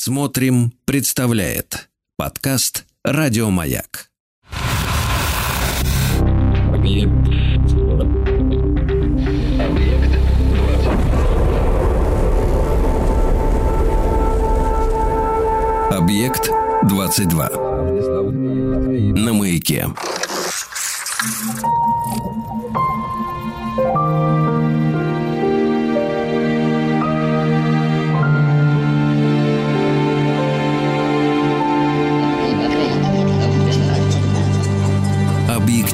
Смотрим, представляет подкаст Радиомаяк. Объект 22. На маяке.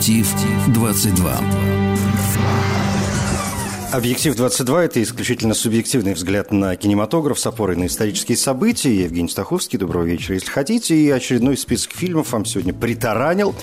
Объектив 22. Объектив 22 – это исключительно субъективный взгляд на кинематограф с опорой на исторические события. Евгений Стаховский. Доброго вечера, если хотите. И очередной список фильмов вам сегодня притаранил.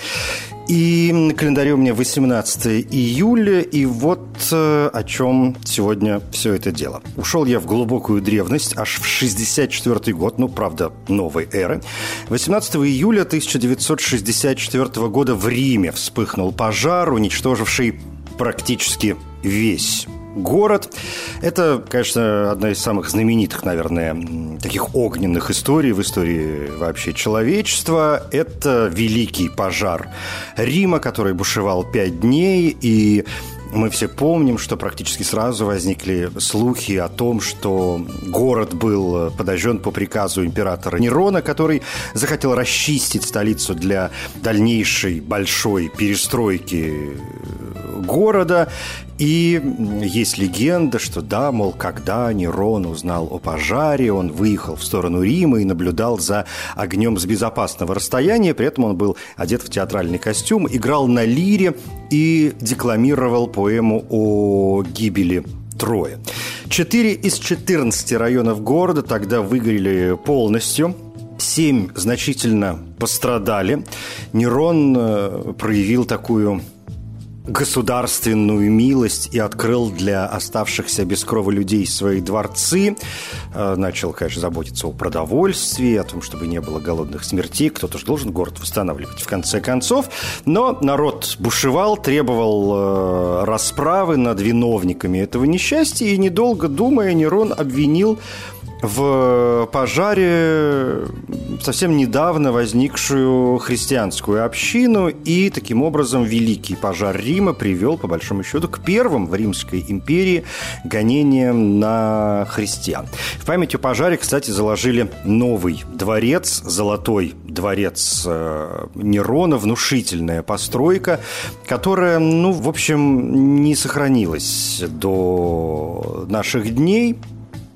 И на календаре у меня 18 июля, и вот э, о чем сегодня все это дело. Ушел я в глубокую древность, аж в 64 год, ну, правда, новой эры. 18 июля 1964 года в Риме вспыхнул пожар, уничтоживший практически весь город. Это, конечно, одна из самых знаменитых, наверное, таких огненных историй в истории вообще человечества. Это великий пожар Рима, который бушевал пять дней, и мы все помним, что практически сразу возникли слухи о том, что город был подожжен по приказу императора Нерона, который захотел расчистить столицу для дальнейшей большой перестройки города. И есть легенда, что да, мол, когда Нерон узнал о пожаре, он выехал в сторону Рима и наблюдал за огнем с безопасного расстояния. При этом он был одет в театральный костюм, играл на лире и декламировал поэму о гибели Троя. Четыре из 14 районов города тогда выгорели полностью. Семь значительно пострадали. Нерон э, проявил такую государственную милость и открыл для оставшихся без крови людей свои дворцы. Э, начал, конечно, заботиться о продовольствии, о том, чтобы не было голодных смертей. Кто-то же должен город восстанавливать, в конце концов. Но народ бушевал, требовал э, расправы над виновниками этого несчастья, и, недолго думая, Нерон обвинил в пожаре совсем недавно возникшую христианскую общину, и таким образом великий пожар Рима привел, по большому счету, к первым в Римской империи гонениям на христиан. В память о пожаре, кстати, заложили новый дворец, золотой дворец э, Нерона, внушительная постройка, которая, ну, в общем, не сохранилась до наших дней,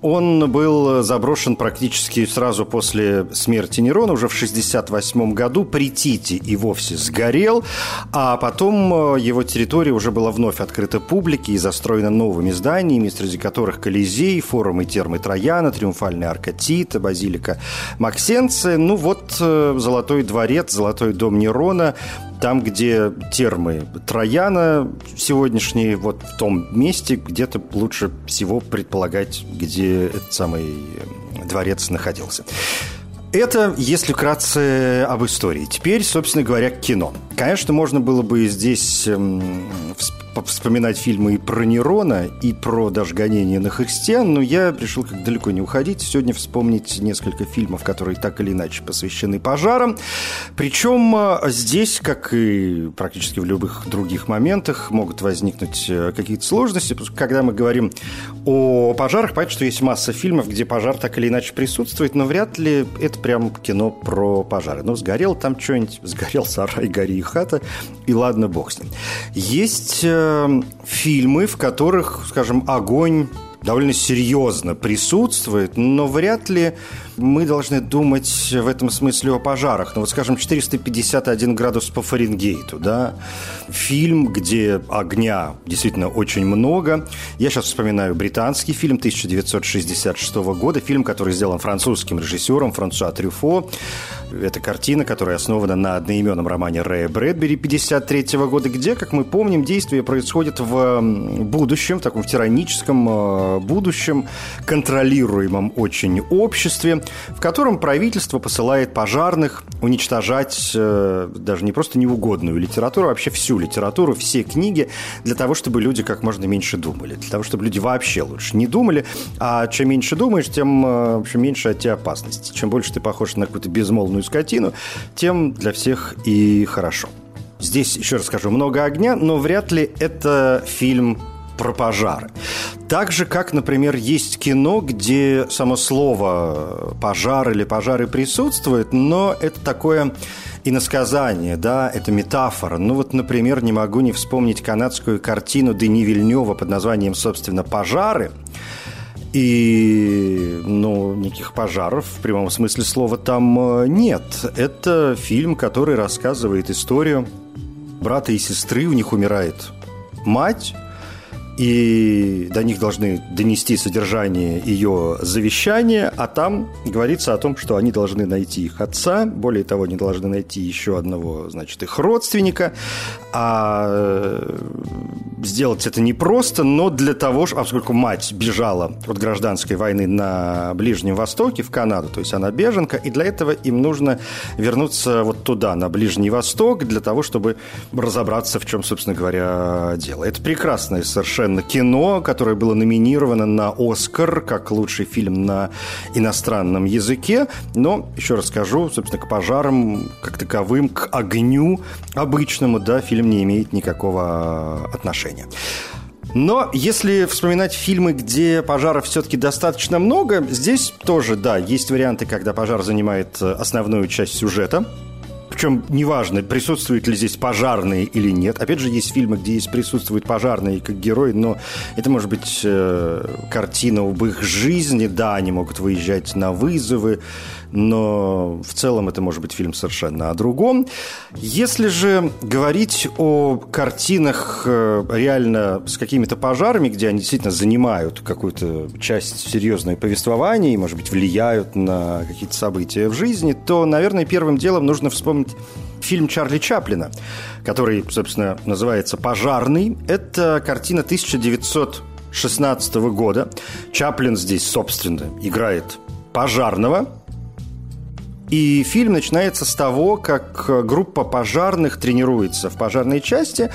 он был заброшен практически сразу после смерти Нерона, уже в 68 году. При Тите и вовсе сгорел, а потом э, его территория уже была вновь открыта публике и застроена новыми зданиями, среди которых Колизей, форум и термы Трояна, Триумфальная арка Тита, базилика Максенция. Ну вот э, Золотой дворец, Золотой дом Нерона там, где термы Трояна сегодняшние, вот в том месте, где-то лучше всего предполагать, где этот самый э, дворец находился. Это, если вкратце, об истории. Теперь, собственно говоря, кино. Конечно, можно было бы здесь эм, вспоминать фильмы и про Нерона, и про даже гонение на христиан, но я решил как далеко не уходить. Сегодня вспомнить несколько фильмов, которые так или иначе посвящены пожарам. Причем э, здесь, как и практически в любых других моментах, могут возникнуть э, какие-то сложности. Когда мы говорим о пожарах, понятно, что есть масса фильмов, где пожар так или иначе присутствует, но вряд ли это прям кино про пожары. Ну, сгорел там что-нибудь, сгорел сарай, гори и хата, и ладно, бог с ним. Есть фильмы, в которых, скажем, огонь довольно серьезно присутствует, но вряд ли мы должны думать в этом смысле о пожарах. Ну вот, скажем, 451 градус по Фаренгейту, да, фильм, где огня действительно очень много. Я сейчас вспоминаю британский фильм 1966 года, фильм, который сделан французским режиссером Франсуа Трюфо. Это картина, которая основана на одноименном романе Рэя Брэдбери 1953 года, где, как мы помним, действие происходит в будущем, в таком тираническом э, будущем, контролируемом очень обществе. В котором правительство посылает пожарных уничтожать э, даже не просто неугодную литературу, а вообще всю литературу, все книги, для того, чтобы люди как можно меньше думали, для того, чтобы люди вообще лучше не думали. А чем меньше думаешь, тем э, в общем, меньше от тебя опасности. Чем больше ты похож на какую-то безмолвную скотину, тем для всех и хорошо. Здесь, еще раз скажу, много огня, но вряд ли это фильм про пожары. Так же, как, например, есть кино, где само слово «пожар» или «пожары» присутствует, но это такое иносказание, да, это метафора. Ну вот, например, не могу не вспомнить канадскую картину Дени Вильнева под названием, собственно, «Пожары», и, ну, никаких пожаров в прямом смысле слова там э, нет. Это фильм, который рассказывает историю брата и сестры, у них умирает мать, и до них должны донести содержание ее завещания, а там говорится о том, что они должны найти их отца, более того, они должны найти еще одного, значит, их родственника, а э, сделать это непросто, но для того, что, поскольку мать бежала от гражданской войны на Ближнем Востоке, в Канаду, то есть она беженка, и для этого им нужно вернуться вот туда, на Ближний Восток, для того, чтобы разобраться, в чем, собственно говоря, дело. Это прекрасное совершенно совершенно кино, которое было номинировано на «Оскар» как лучший фильм на иностранном языке. Но, еще раз скажу, собственно, к пожарам как таковым, к огню обычному, да, фильм не имеет никакого отношения. Но если вспоминать фильмы, где пожаров все-таки достаточно много, здесь тоже, да, есть варианты, когда пожар занимает основную часть сюжета – причем неважно, присутствуют ли здесь пожарные или нет. Опять же, есть фильмы, где есть присутствуют пожарные как герои, но это может быть э, картина об их жизни. Да, они могут выезжать на вызовы, но в целом это может быть фильм совершенно о другом. Если же говорить о картинах э, реально с какими-то пожарами, где они действительно занимают какую-то часть серьезной повествования и, может быть, влияют на какие-то события в жизни, то, наверное, первым делом нужно вспомнить фильм Чарли Чаплина, который, собственно, называется «Пожарный». Это картина 1916 года. Чаплин здесь, собственно, играет пожарного, и фильм начинается с того, как группа пожарных тренируется в пожарной части.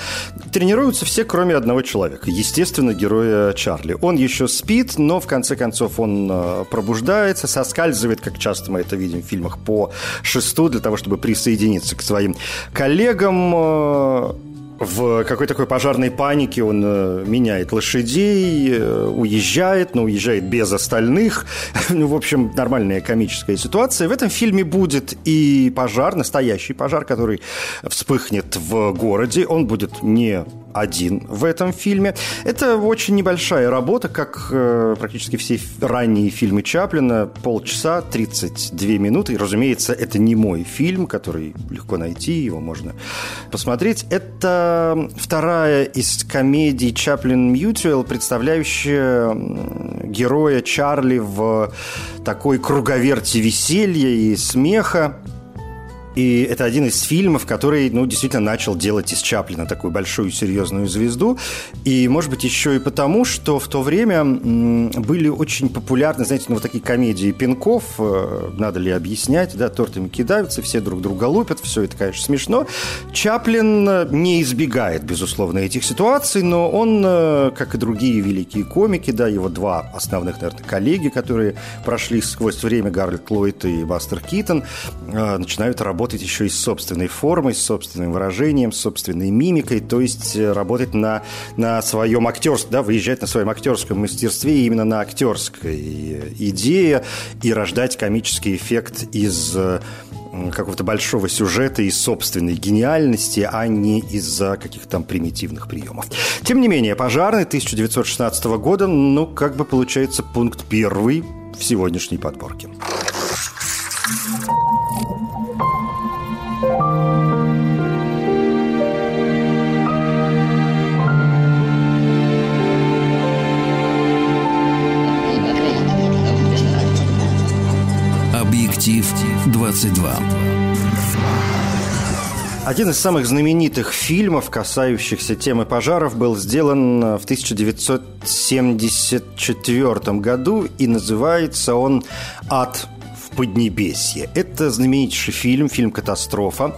Тренируются все, кроме одного человека. Естественно, героя Чарли. Он еще спит, но в конце концов он э, пробуждается, соскальзывает, как часто мы это видим в фильмах, по шесту для того, чтобы присоединиться к своим коллегам э, в какой такой пожарной панике он э, меняет лошадей, э, уезжает, но уезжает без остальных. ну, в общем, нормальная комическая ситуация. В этом фильме будет и пожар, настоящий пожар, который вспыхнет в городе. Он будет не один в этом фильме. Это очень небольшая работа, как э, практически все ранние фильмы Чаплина. Полчаса, 32 минуты. И, разумеется, это не мой фильм, который легко найти, его можно посмотреть. Это вторая из комедий Чаплин Мьютуэлл, представляющая героя Чарли в такой круговерте веселья и смеха. И это один из фильмов, который, ну, действительно начал делать из Чаплина такую большую серьезную звезду. И, может быть, еще и потому, что в то время были очень популярны, знаете, ну, вот такие комедии пинков, э, надо ли объяснять, да, тортами кидаются, все друг друга лупят, все это, конечно, смешно. Чаплин э, не избегает, безусловно, этих ситуаций, но он, э, как и другие великие комики, да, его два основных, наверное, коллеги, которые прошли сквозь время, Гарольд Ллойд и Бастер Китон, начинают работать работать еще и с собственной формой, с собственным выражением, с собственной мимикой, то есть э, работать на, на своем актерском, да, выезжать на своем актерском мастерстве именно на актерской э, идее и рождать комический эффект из э, какого-то большого сюжета и собственной гениальности, а не из-за каких-то там примитивных приемов. Тем не менее, «Пожарный» 1916 года, ну, как бы получается пункт первый в сегодняшней подборке. 22. Один из самых знаменитых фильмов, касающихся темы пожаров, был сделан в 1974 году, и называется он «Ад в Поднебесье. Это знаменитейший фильм, фильм «Катастрофа»,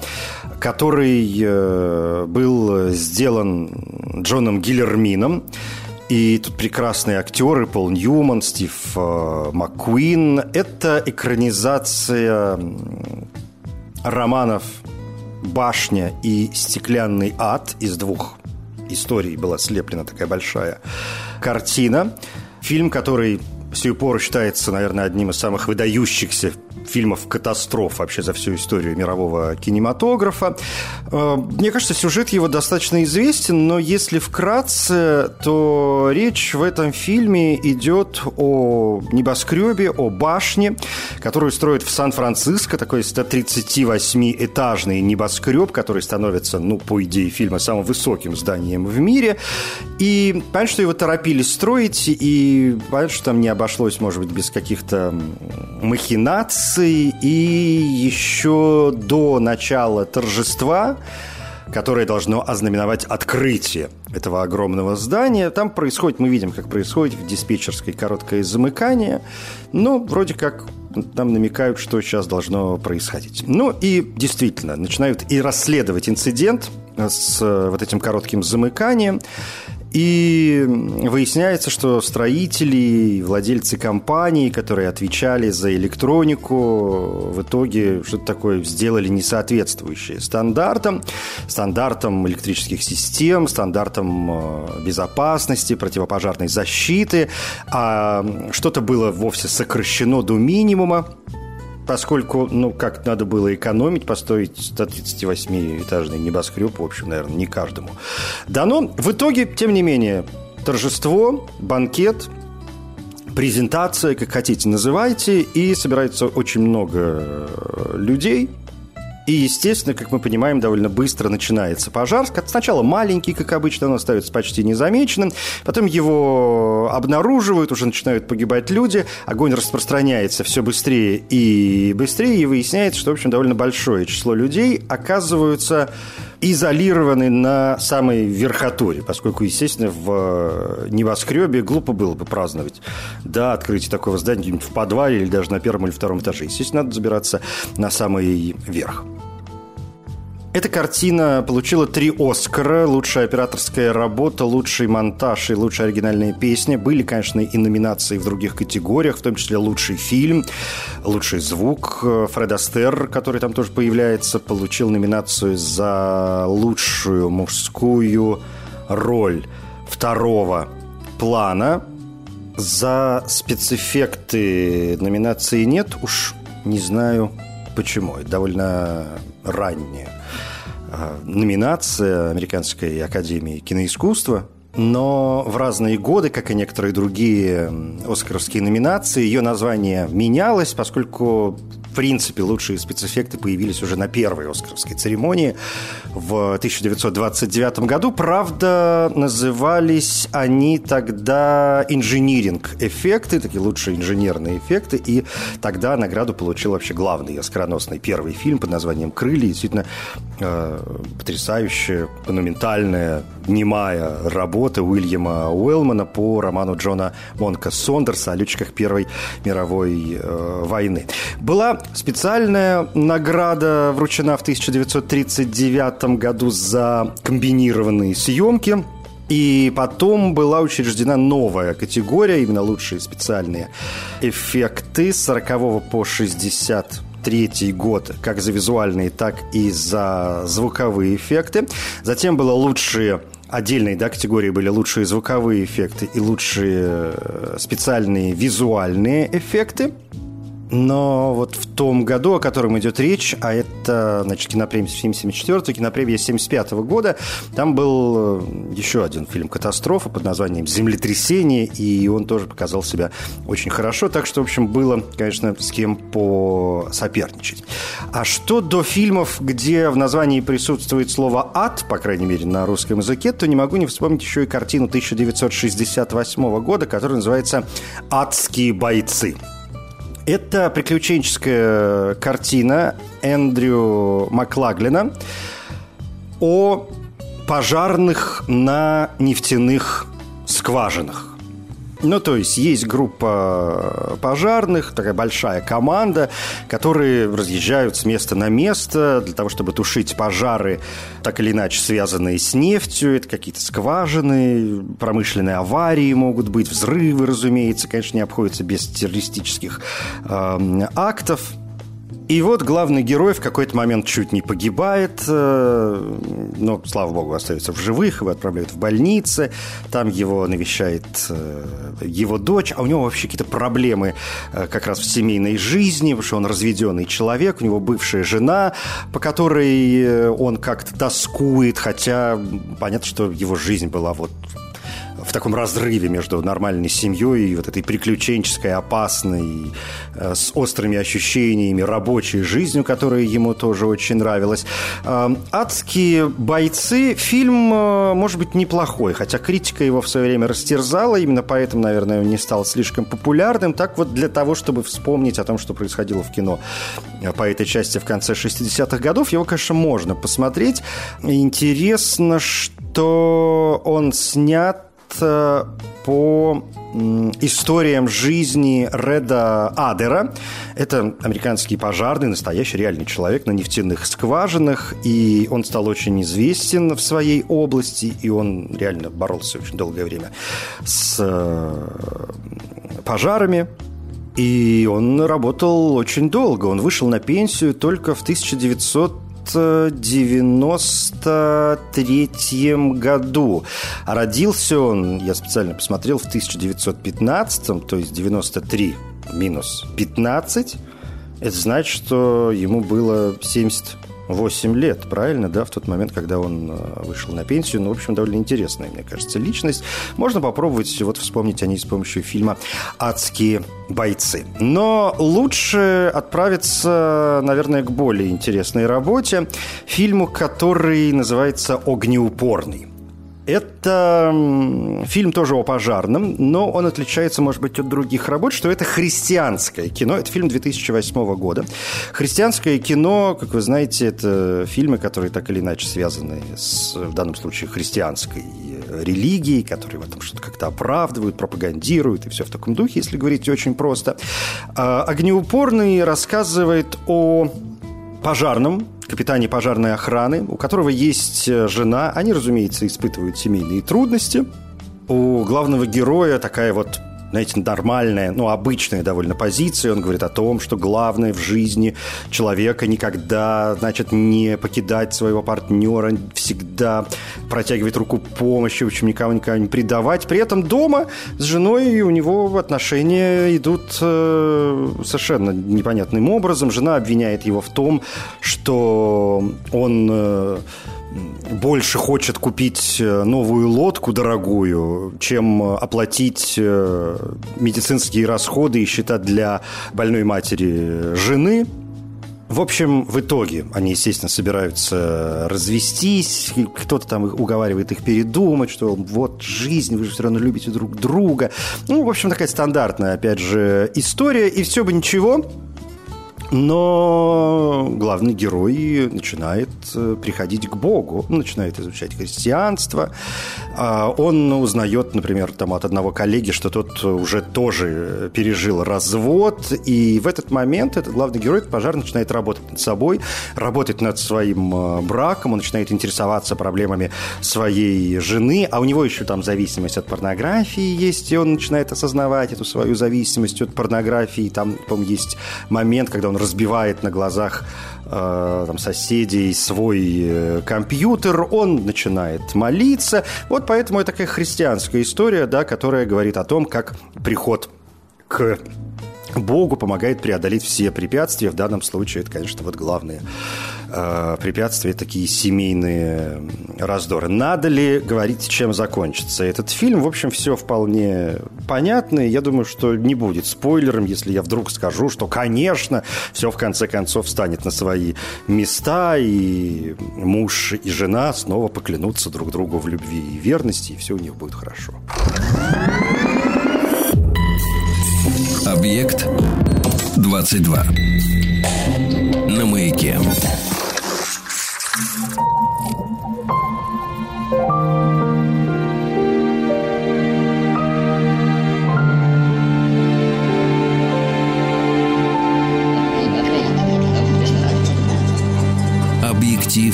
который э, был сделан Джоном Гиллермином. И тут прекрасные актеры Пол Ньюман, Стив э, Маккуин. Это экранизация романов «Башня» и «Стеклянный ад» из двух историй была слеплена такая большая картина. Фильм, который сию пору считается, наверное, одним из самых выдающихся фильмов катастроф вообще за всю историю мирового кинематографа. Э, мне кажется, сюжет его достаточно известен, но если вкратце, то речь в этом фильме идет о небоскребе, о башне, которую строят в Сан-Франциско, такой 138-этажный небоскреб, который становится, ну, по идее фильма, самым высоким зданием в мире. И понятно, что его торопились строить, и понятно, что там не обошлось, может быть, без каких-то махинаций, и еще до начала торжества которое должно ознаменовать открытие этого огромного здания. Там происходит, мы видим, как происходит в диспетчерской короткое замыкание. Но вроде как там намекают, что сейчас должно происходить. Ну и действительно, начинают и расследовать инцидент с вот этим коротким замыканием. И выясняется, что строители и владельцы компаний, которые отвечали за электронику, в итоге что-то такое сделали несоответствующее стандартам, стандартам электрических систем, стандартам э, безопасности, противопожарной защиты, а что-то было вовсе сокращено до минимума, поскольку, ну, как надо было экономить, построить 138-этажный небоскреб, в общем, наверное, не каждому дано. В итоге, тем не менее, торжество, банкет, презентация, как хотите называйте, и собирается очень много людей – и, естественно, как мы понимаем, довольно быстро начинается пожар. Сначала маленький, как обычно, он остается почти незамеченным. Потом его обнаруживают, уже начинают погибать люди. Огонь распространяется все быстрее и быстрее. И выясняется, что, в общем, довольно большое число людей оказываются изолированы на самой верхотуре, поскольку, естественно, в небоскребе глупо было бы праздновать, да, открытие такого здания в подвале или даже на первом или втором этаже. Естественно, надо забираться на самый верх. Эта картина получила три Оскара. Лучшая операторская работа, лучший монтаж и лучшая оригинальная песня. Были, конечно, и номинации в других категориях, в том числе лучший фильм, лучший звук. Фред Астер, который там тоже появляется, получил номинацию за лучшую мужскую роль второго плана. За спецэффекты номинации нет, уж не знаю почему. Это довольно раннее а, номинация Американской академии киноискусства, но в разные годы, как и некоторые другие оскаровские номинации, ее название менялось, поскольку в принципе, лучшие спецэффекты появились уже на первой Оскаровской церемонии в 1929 году. Правда, назывались они тогда инжиниринг-эффекты, такие лучшие инженерные эффекты, и тогда награду получил вообще главный оскароносный первый фильм под названием «Крылья». Действительно, э, потрясающая, монументальная, немая работа Уильяма Уэллмана по роману Джона Монка Сондерса о летчиках Первой мировой э, войны. Была Специальная награда вручена в 1939 году за комбинированные съемки. И потом была учреждена новая категория, именно лучшие специальные эффекты с 40 по 60 третий год, как за визуальные, так и за звуковые эффекты. Затем было лучшие отдельные да, категории были лучшие звуковые эффекты и лучшие э, специальные визуальные эффекты. Но вот в том году, о котором идет речь, а это, значит, кинопремия 74 кинопремия 75 года, там был э, еще один фильм «Катастрофа» под названием «Землетрясение», и он тоже показал себя очень хорошо, так что, в общем, было, конечно, с кем посоперничать. А что до фильмов, где в названии присутствует слово «ад», по крайней мере, на русском языке, то не могу не вспомнить еще и картину 1968 года, которая называется «Адские бойцы». Это приключенческая картина Эндрю Маклаглина о пожарных на нефтяных скважинах. Ну, то есть есть группа пожарных, такая большая команда, которые разъезжают с места на место для того, чтобы тушить пожары, так или иначе связанные с нефтью. Это какие-то скважины, промышленные аварии могут быть, взрывы, разумеется. Конечно, не обходится без террористических э, актов. И вот главный герой в какой-то момент чуть не погибает, э, но, слава богу, остается в живых, его отправляют в больницы, там его навещает э, его дочь, а у него вообще какие-то проблемы э, как раз в семейной жизни, потому что он разведенный человек, у него бывшая жена, по которой он как-то тоскует, хотя понятно, что его жизнь была вот в таком разрыве между нормальной семьей и вот этой приключенческой, опасной, э, с острыми ощущениями рабочей жизнью, которая ему тоже очень нравилась. Э, «Адские бойцы» фильм, э, может быть, неплохой, хотя критика его в свое время растерзала, именно поэтому, наверное, он не стал слишком популярным. Так вот, для того, чтобы вспомнить о том, что происходило в кино по этой части в конце 60-х годов, его, конечно, можно посмотреть. Интересно, что он снят Э, по историям жизни Реда Адера. Это американский пожарный, настоящий реальный человек на нефтяных скважинах, и он стал очень известен в своей области, и он реально боролся очень долгое время с э, пожарами, и он работал очень долго. Он вышел на пенсию только в 1900 1993 году. А родился он, я специально посмотрел, в 1915, то есть 93 минус 15. Это значит, что ему было 70 8 лет, правильно, да, в тот момент, когда он э, вышел на пенсию. Ну, в общем, довольно интересная, мне кажется, личность. Можно попробовать вот вспомнить о ней с помощью фильма «Адские бойцы». Но лучше отправиться, наверное, к более интересной работе. Фильму, который называется «Огнеупорный». Это фильм тоже о пожарном, но он отличается, может быть, от других работ, что это христианское кино. Это фильм 2008 года. Христианское кино, как вы знаете, это фильмы, которые так или иначе связаны с, в данном случае, христианской религией, которые в этом что-то как-то оправдывают, пропагандируют и все в таком духе, если говорить очень просто. А «Огнеупорный» рассказывает о пожарном, капитане пожарной охраны, у которого есть э, жена. Они, разумеется, испытывают семейные трудности. У главного героя такая вот знаете, нормальная, ну, обычная довольно позиция. Он говорит о том, что главное в жизни человека никогда, значит, не покидать своего партнера, всегда протягивать руку помощи, в общем, никого никого не предавать. При этом дома с женой у него отношения идут э, совершенно непонятным образом. Жена обвиняет его в том, что он... Э, больше хочет купить э, новую лодку дорогую, чем оплатить э, медицинские расходы и счета для больной матери жены. В общем, в итоге они, естественно, собираются развестись, кто-то там уговаривает их передумать, что вот жизнь, вы же все равно любите друг друга. Ну, в общем, такая стандартная, опять же, история, и все бы ничего, но главный герой начинает э, приходить к Богу, начинает изучать христианство. А он узнает, например, там, от одного коллеги, что тот уже тоже пережил развод. И в этот момент этот главный герой, этот пожар, начинает работать над собой, работать над своим э, браком, он начинает интересоваться проблемами своей жены, а у него еще там зависимость от порнографии есть, и он начинает осознавать эту свою зависимость от порнографии. Там, по-моему, есть момент, когда он разбивает на глазах э, там, соседей свой э, компьютер, он начинает молиться. Вот поэтому это такая христианская история, да, которая говорит о том, как приход к Богу помогает преодолеть все препятствия. В данном случае это, конечно, вот главные э, препятствия, такие семейные раздоры. Надо ли говорить, чем закончится этот фильм? В общем, все вполне понятно. Я думаю, что не будет спойлером, если я вдруг скажу, что, конечно, все в конце концов встанет на свои места, и муж и жена снова поклянутся друг другу в любви и верности, и все у них будет хорошо. Объект 22. На маяке.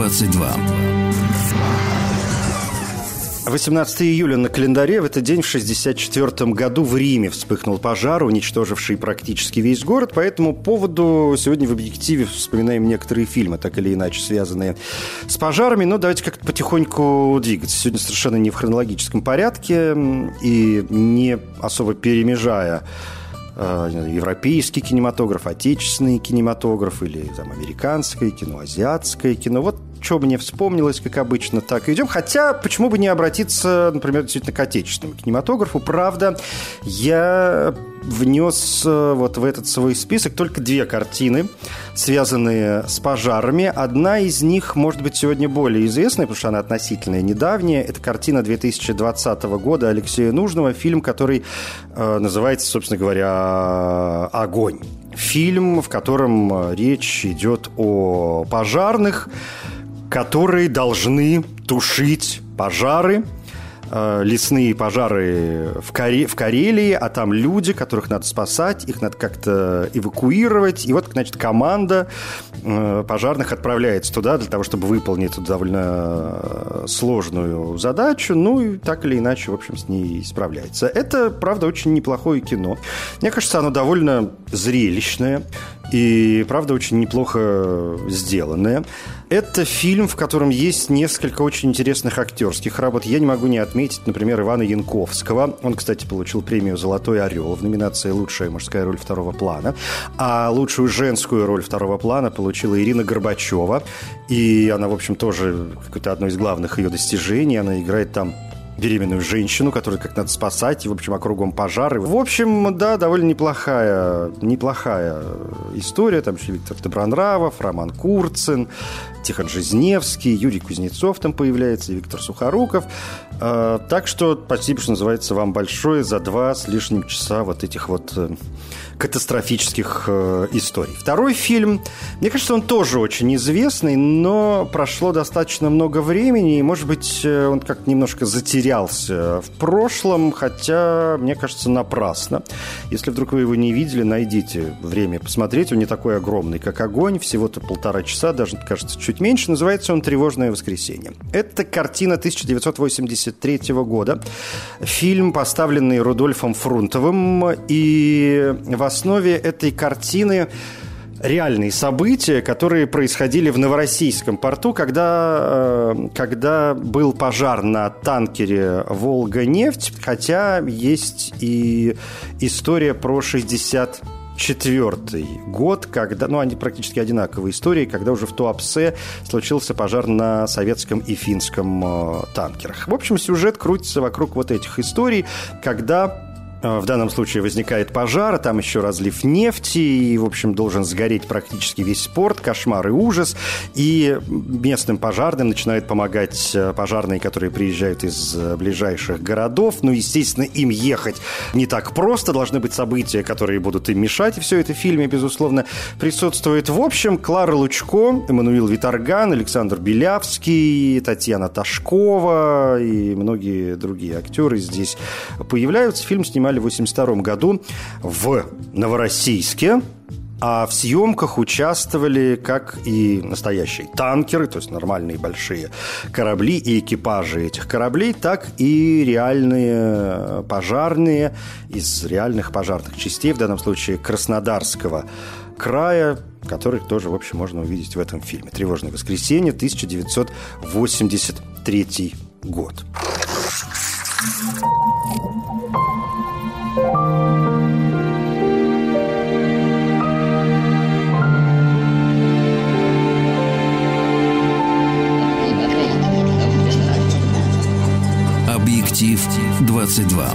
22. 18 июля на календаре в этот день в 1964 году в Риме вспыхнул пожар, уничтоживший практически весь город. По этому поводу сегодня в «Объективе» вспоминаем некоторые фильмы, так или иначе связанные с пожарами. Но давайте как-то потихоньку двигаться. Сегодня совершенно не в хронологическом порядке и не особо перемежая европейский кинематограф, отечественный кинематограф или там, американское кино, азиатское кино. Вот что мне вспомнилось, как обычно, так идем. Хотя, почему бы не обратиться, например, действительно к отечественному кинематографу. Правда, я внес э, вот в этот свой список только две картины, связанные с пожарами. Одна из них, может быть, сегодня более известная, потому что она относительно недавняя. Это картина 2020 года Алексея Нужного, фильм, который э, называется, собственно говоря, «Огонь». Фильм, в котором э, речь идет о пожарных, которые должны тушить пожары, э, лесные пожары в, Каре, в Карелии, а там люди, которых надо спасать, их надо как-то эвакуировать. И вот, значит, команда э, пожарных отправляется туда для того, чтобы выполнить эту довольно сложную задачу. Ну и так или иначе, в общем, с ней справляется. Это, правда, очень неплохое кино. Мне кажется, оно довольно зрелищное и, правда, очень неплохо сделанное. Это фильм, в котором есть несколько очень интересных актерских работ. Я не могу не отметить, например, Ивана Янковского. Он, кстати, получил премию «Золотой орел» в номинации «Лучшая мужская роль второго плана». А лучшую женскую роль второго плана получила Ирина Горбачева. И она, в общем, тоже какое-то одно из главных ее достижений. Она играет там беременную женщину, которую как надо спасать, и, в общем, округом пожары. В общем, да, довольно неплохая, неплохая история. Там еще Виктор Добронравов, Роман Курцин, Тихон Жизневский, Юрий Кузнецов там появляется, Виктор Сухоруков. А, так что спасибо, что называется, вам большое за два с лишним часа вот этих вот э, катастрофических э, историй. Второй фильм, мне кажется, он тоже очень известный, но прошло достаточно много времени, и, может быть, э, он как-то немножко затерялся в прошлом, хотя, мне кажется, напрасно. Если вдруг вы его не видели, найдите время посмотреть. Он не такой огромный, как огонь, всего-то полтора часа, даже, кажется, чуть меньше. Называется он «Тревожное воскресенье». Это картина 1983 года. Фильм, поставленный Рудольфом Фрунтовым, и в основе этой картины реальные события, которые происходили в Новороссийском порту, когда, э, когда был пожар на танкере «Волга-нефть», хотя есть и история про 60 четвертый год, когда, ну, они практически одинаковые истории, когда уже в Туапсе случился пожар на советском и финском э, танкерах. В общем, сюжет крутится вокруг вот этих историй, когда в данном случае возникает пожар, там еще разлив нефти, и, в общем, должен сгореть практически весь спорт, кошмар и ужас. И местным пожарным начинают помогать э, пожарные, которые приезжают из э, ближайших городов. Ну, естественно, им ехать не так просто, должны быть события, которые будут им мешать, все это в фильме, безусловно, присутствует. В общем, Клара Лучко, Эммануил Виторган, Александр Белявский, Татьяна Ташкова и многие другие актеры здесь появляются. Фильм снимает снимали в 1982 году в Новороссийске, а в съемках участвовали как и настоящие танкеры, то есть нормальные большие корабли и экипажи этих кораблей, так и реальные пожарные из реальных пожарных частей, в данном случае Краснодарского края, которых тоже, в общем, можно увидеть в этом фильме. «Тревожное воскресенье», 1983 год. 22.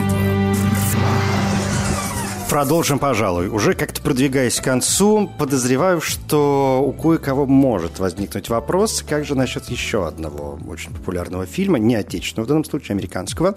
Продолжим, пожалуй. Уже как-то продвигаясь к концу, подозреваю, что у кое-кого может возникнуть вопрос, как же насчет еще одного очень популярного фильма, не отечественного в данном случае, американского,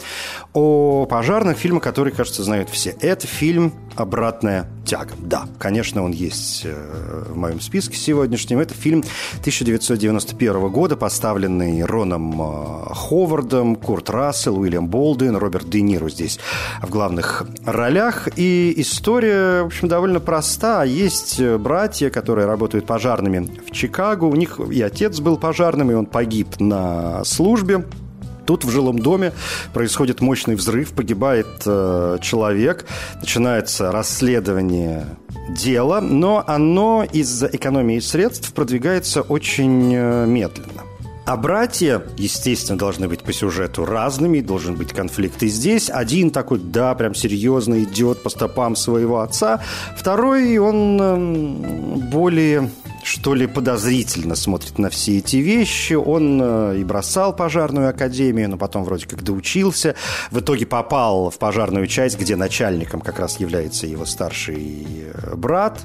о пожарных, фильма, который, кажется, знают все. Это фильм «Обратная тягам. Да, конечно, он есть э, в моем списке сегодняшнем. Это фильм 1991 года, поставленный Роном э, Ховардом, Курт Рассел, Уильям Болдуин, Роберт Де Ниро здесь в главных ролях. И история, в общем, довольно проста. Есть братья, которые работают пожарными в Чикаго. У них и отец был пожарным, и он погиб на службе. Тут в жилом доме происходит мощный взрыв, погибает э, человек, начинается расследование дела, но оно из-за экономии средств продвигается очень э, медленно. А братья, естественно, должны быть по сюжету разными, должен быть конфликт и здесь. Один такой, да, прям серьезно идет по стопам своего отца. Второй, он эм, более что ли, подозрительно смотрит на все эти вещи. Он э, и бросал пожарную академию, но потом вроде как доучился. В итоге попал в пожарную часть, где начальником как раз является его старший э, брат.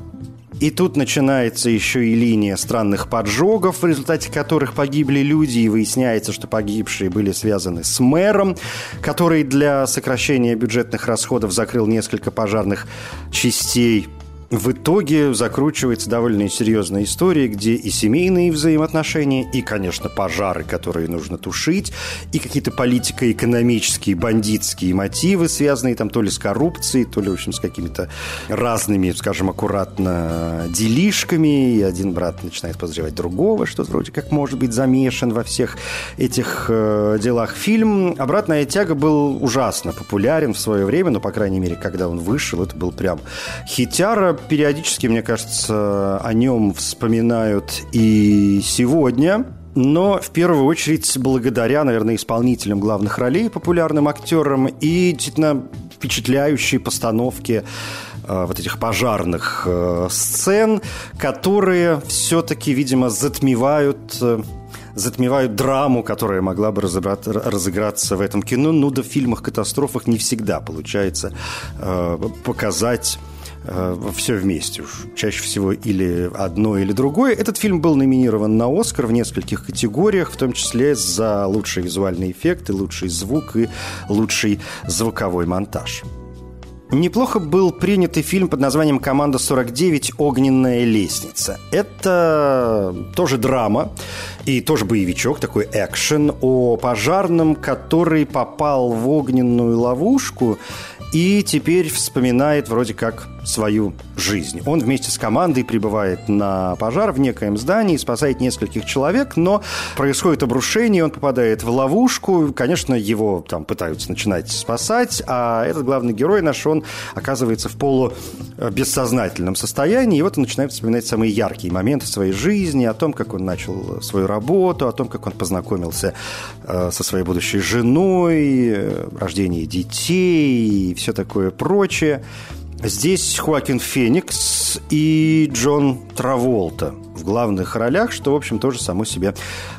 И тут начинается еще и линия странных поджогов, в результате которых погибли люди, и выясняется, что погибшие были связаны с мэром, который для сокращения бюджетных расходов закрыл несколько пожарных частей – в итоге закручивается довольно серьезная история, где и семейные взаимоотношения, и, конечно, пожары, которые нужно тушить, и какие-то политико-экономические, бандитские мотивы, связанные там то ли с коррупцией, то ли, в общем, с какими-то разными, скажем, аккуратно делишками, и один брат начинает подозревать другого, что вроде как может быть замешан во всех этих э, делах. Фильм «Обратная тяга» был ужасно популярен в свое время, но, по крайней мере, когда он вышел, это был прям хитяра, периодически, мне кажется, о нем вспоминают и сегодня. Но в первую очередь благодаря, наверное, исполнителям главных ролей, популярным актерам и действительно впечатляющей постановке э, вот этих пожарных э, сцен, которые все-таки, видимо, затмевают э, затмевают драму, которая могла бы разыграться в этом кино. Ну, да в фильмах-катастрофах не всегда получается э, показать все вместе уж. Чаще всего или одно, или другое. Этот фильм был номинирован на «Оскар» в нескольких категориях, в том числе за лучшие визуальные эффекты, лучший звук и лучший звуковой монтаж. Неплохо был принят и фильм под названием «Команда 49. Огненная лестница». Это тоже драма и тоже боевичок, такой экшен о пожарном, который попал в огненную ловушку и теперь вспоминает вроде как свою жизнь. Он вместе с командой прибывает на пожар в некоем здании, спасает нескольких человек, но происходит обрушение, он попадает в ловушку. Конечно, его там пытаются начинать спасать, а этот главный герой наш, он оказывается в полубессознательном состоянии, и вот он начинает вспоминать самые яркие моменты своей жизни, о том, как он начал свою работу, о том, как он познакомился э, со своей будущей женой, э, рождение детей и все такое прочее. Здесь Хуакин Феникс и Джон Траволта в главных ролях, что, в общем, тоже само, себе,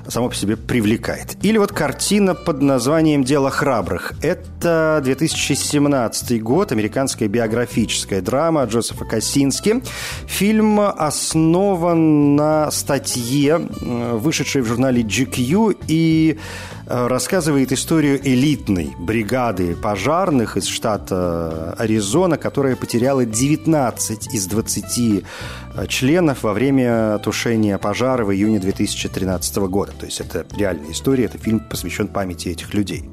само по себе привлекает. Или вот картина под названием «Дело храбрых». Это 2017 год, американская биографическая драма Джозефа Косински. Фильм основан на статье, вышедшей в журнале GQ, и Э, рассказывает историю элитной бригады пожарных из штата Аризона, которая потеряла 19 из 20 э, членов во время тушения пожара в июне 2013 года. То есть это реальная история, это фильм посвящен памяти этих людей.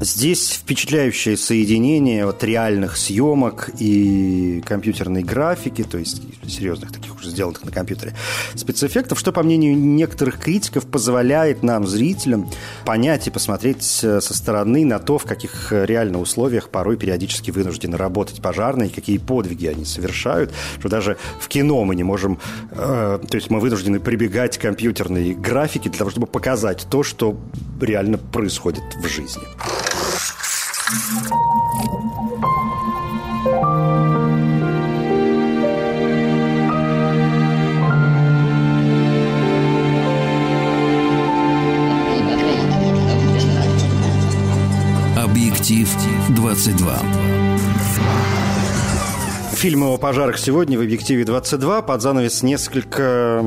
Здесь впечатляющее соединение вот реальных съемок и компьютерной графики, то есть серьезных таких уже сделанных на компьютере спецэффектов, что, по мнению некоторых критиков, позволяет нам, зрителям, понять и посмотреть э, со стороны на то, в каких реально условиях порой периодически вынуждены работать пожарные, какие подвиги они совершают, что даже в кино мы не можем, э, то есть мы вынуждены прибегать к компьютерной графике для того, чтобы показать то, что реально происходит в жизни. Объектив 22. Фильмы о пожарах сегодня в «Объективе 22». Под занавес несколько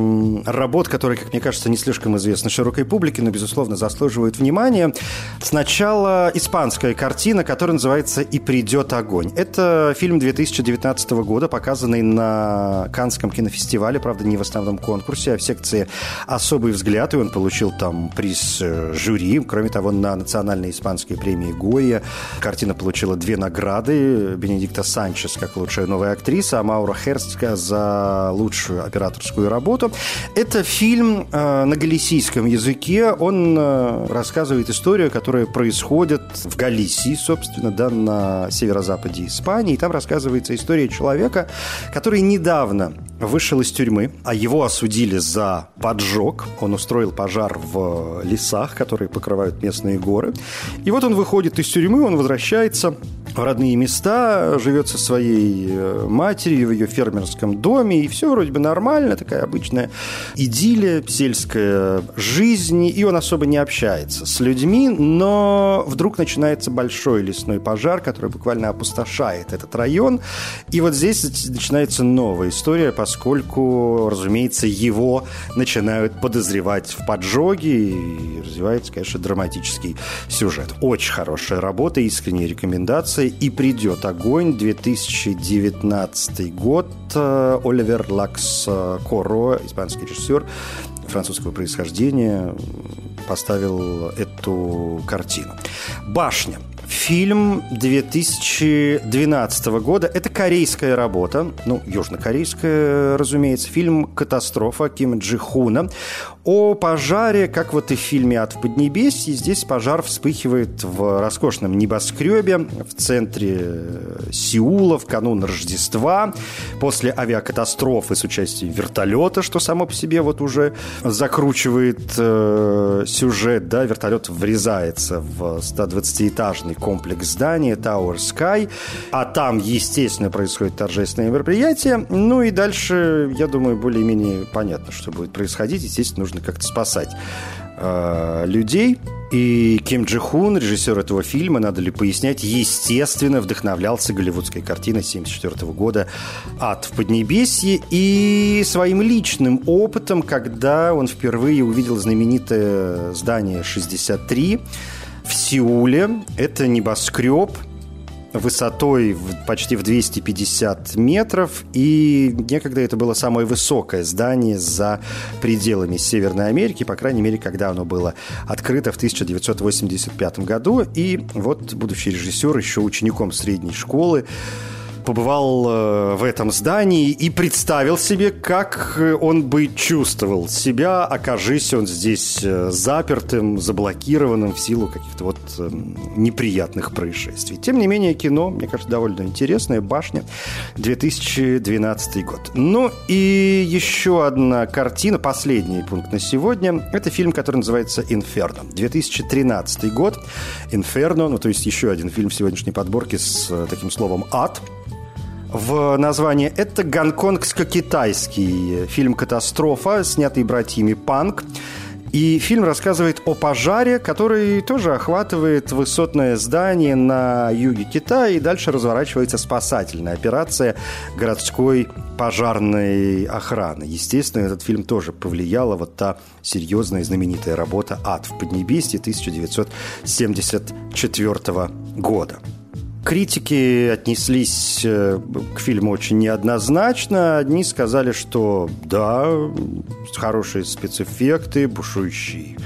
работ, которые, как мне кажется, не слишком известны широкой публике, но, безусловно, заслуживают внимания. Сначала испанская картина, которая называется «И придет огонь». Это фильм 2019 года, показанный на Канском кинофестивале, правда, не в основном конкурсе, а в секции «Особый взгляд», и он получил там приз э, жюри. Кроме того, на национальной испанской премии Гоя картина получила две награды. Бенедикта Санчес как лучшая новая актриса, а Маура Херстка за лучшую операторскую работу. Это фильм э, на галисийском языке. Он э, рассказывает историю, которая происходит в Галисии, собственно, да, на северо-западе Испании. И там рассказывается история человека, который недавно вышел из тюрьмы, а его осудили за поджог. Он устроил пожар в лесах, которые покрывают местные горы. И вот он выходит из тюрьмы, он возвращается в родные места, живет со своей матерью в ее фермерском доме, и все вроде бы нормально, такая обычная идиллия, сельская жизнь, и он особо не общается с людьми, но вдруг начинается большой лесной пожар, который буквально опустошает этот район, и вот здесь начинается новая история, поскольку, разумеется, его начинают подозревать в поджоге, и развивается, конечно, драматический сюжет. Очень хорошая работа, искренние рекомендации, «И придет огонь», 2019 год. Э, Оливер Лакс Коро, испанский режиссер французского происхождения, поставил эту картину. «Башня». Фильм 2012 года. Это корейская работа, ну, южнокорейская, разумеется. Фильм «Катастрофа» Ким Джи Хуна о пожаре, как вот и в фильме «Ад в Поднебесье». Здесь пожар вспыхивает в роскошном небоскребе в центре Сеула в канун Рождества. После авиакатастрофы с участием вертолета, что само по себе вот уже закручивает э, сюжет. Да, вертолет врезается в 120-этажный комплекс здания Tower Sky. А там, естественно, происходит торжественное мероприятие. Ну и дальше, я думаю, более-менее понятно, что будет происходить. Естественно, нужно нужно как-то спасать э, людей. И Ким Джи Хун, режиссер этого фильма, надо ли пояснять, естественно, вдохновлялся голливудской картиной 1974 года «Ад в Поднебесье» и своим личным опытом, когда он впервые увидел знаменитое здание 63 в Сеуле. Это небоскреб, высотой почти в 250 метров, и некогда это было самое высокое здание за пределами Северной Америки, по крайней мере, когда оно было открыто в 1985 году. И вот будущий режиссер, еще учеником средней школы, побывал э, в этом здании и представил себе, как он бы чувствовал себя, окажись он здесь э, запертым, заблокированным в силу каких-то вот эм, неприятных происшествий. Тем не менее, кино, мне кажется, довольно интересное. «Башня», 2012 год. Ну и еще одна картина, последний пункт на сегодня. Это фильм, который называется «Инферно». 2013 год. «Инферно», ну то есть еще один фильм в сегодняшней подборке с э, таким словом «ад», в названии. Это гонконгско-китайский фильм «Катастрофа», снятый братьями Панк. И фильм рассказывает о пожаре, который тоже охватывает высотное здание на юге Китая, и дальше разворачивается спасательная операция городской пожарной охраны. Естественно, этот фильм тоже повлияла вот та серьезная знаменитая работа «Ад в Поднебесье» 1974 года. Критики отнеслись э, к фильму очень неоднозначно. Одни сказали, что да, хорошие спецэффекты, бушующий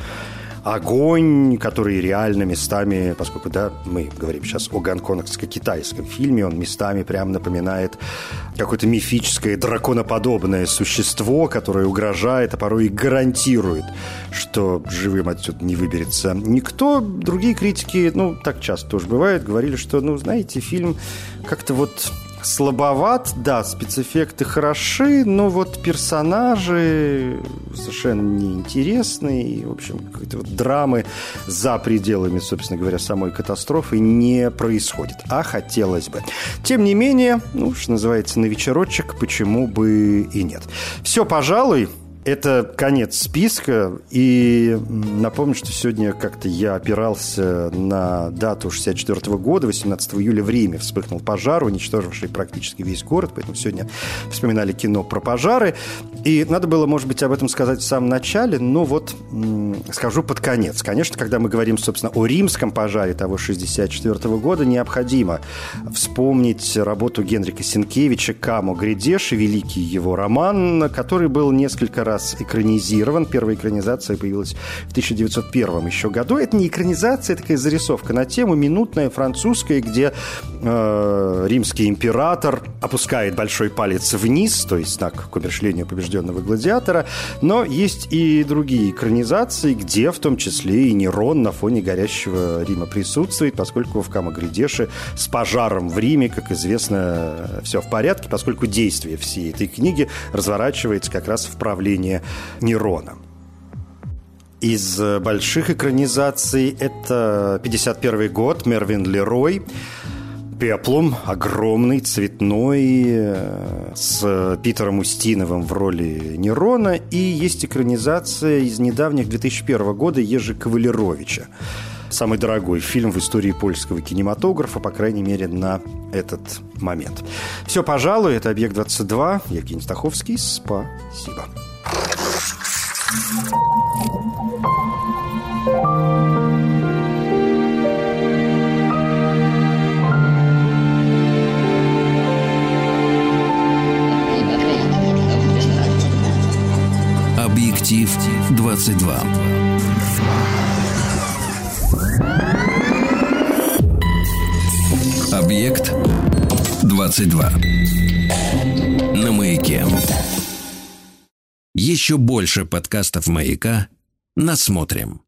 огонь, который реально местами, поскольку, да, мы говорим сейчас о гонконгско-китайском фильме, он местами прям напоминает какое-то мифическое драконоподобное существо, которое угрожает, а порой и гарантирует, что живым отсюда не выберется никто. Другие критики, ну, так часто тоже бывает, говорили, что, ну, знаете, фильм как-то вот слабоват, да, спецэффекты хороши, но вот персонажи совершенно неинтересные. В общем, какой-то вот драмы за пределами, собственно говоря, самой катастрофы не происходит. А хотелось бы. Тем не менее, ну, что называется, на вечерочек, почему бы и нет. Все, пожалуй, Это конец списка, и напомню, что сегодня как-то я опирался на дату 64 года, 18 июля. В Риме вспыхнул пожар, уничтоживший практически весь город, поэтому сегодня вспоминали кино про пожары, и надо было, может быть, об этом сказать в самом начале, но вот скажу под конец. Конечно, когда мы говорим, собственно, о римском пожаре того 64 года, необходимо вспомнить работу Генрика Сенкевича «Камо Гридеши», великий его роман, который был несколько раз экранизирован. Первая экранизация появилась в 1901 еще году. Это не экранизация, это такая зарисовка на тему минутная французская, где э, римский император опускает большой палец вниз, то есть знак к умершлению побежденного гладиатора. Но есть и другие экранизации, где в том числе и Нерон на фоне горящего Рима присутствует, поскольку в Камагридеше с пожаром в Риме, как известно, все в порядке, поскольку действие всей этой книги разворачивается как раз в правлении Нерона. Из больших экранизаций это 51 год, Мервин Лерой, Пеплум, огромный, цветной, с Питером Устиновым в роли Нерона. И есть экранизация из недавних 2001 года Ежи Кавалеровича. Самый дорогой фильм в истории польского кинематографа, по крайней мере, на этот момент. Все, пожалуй, это «Объект-22». Евгений Стаховский. Спасибо. Объектив 22. Объект 22. На маяке. Еще больше подкастов «Маяка» насмотрим.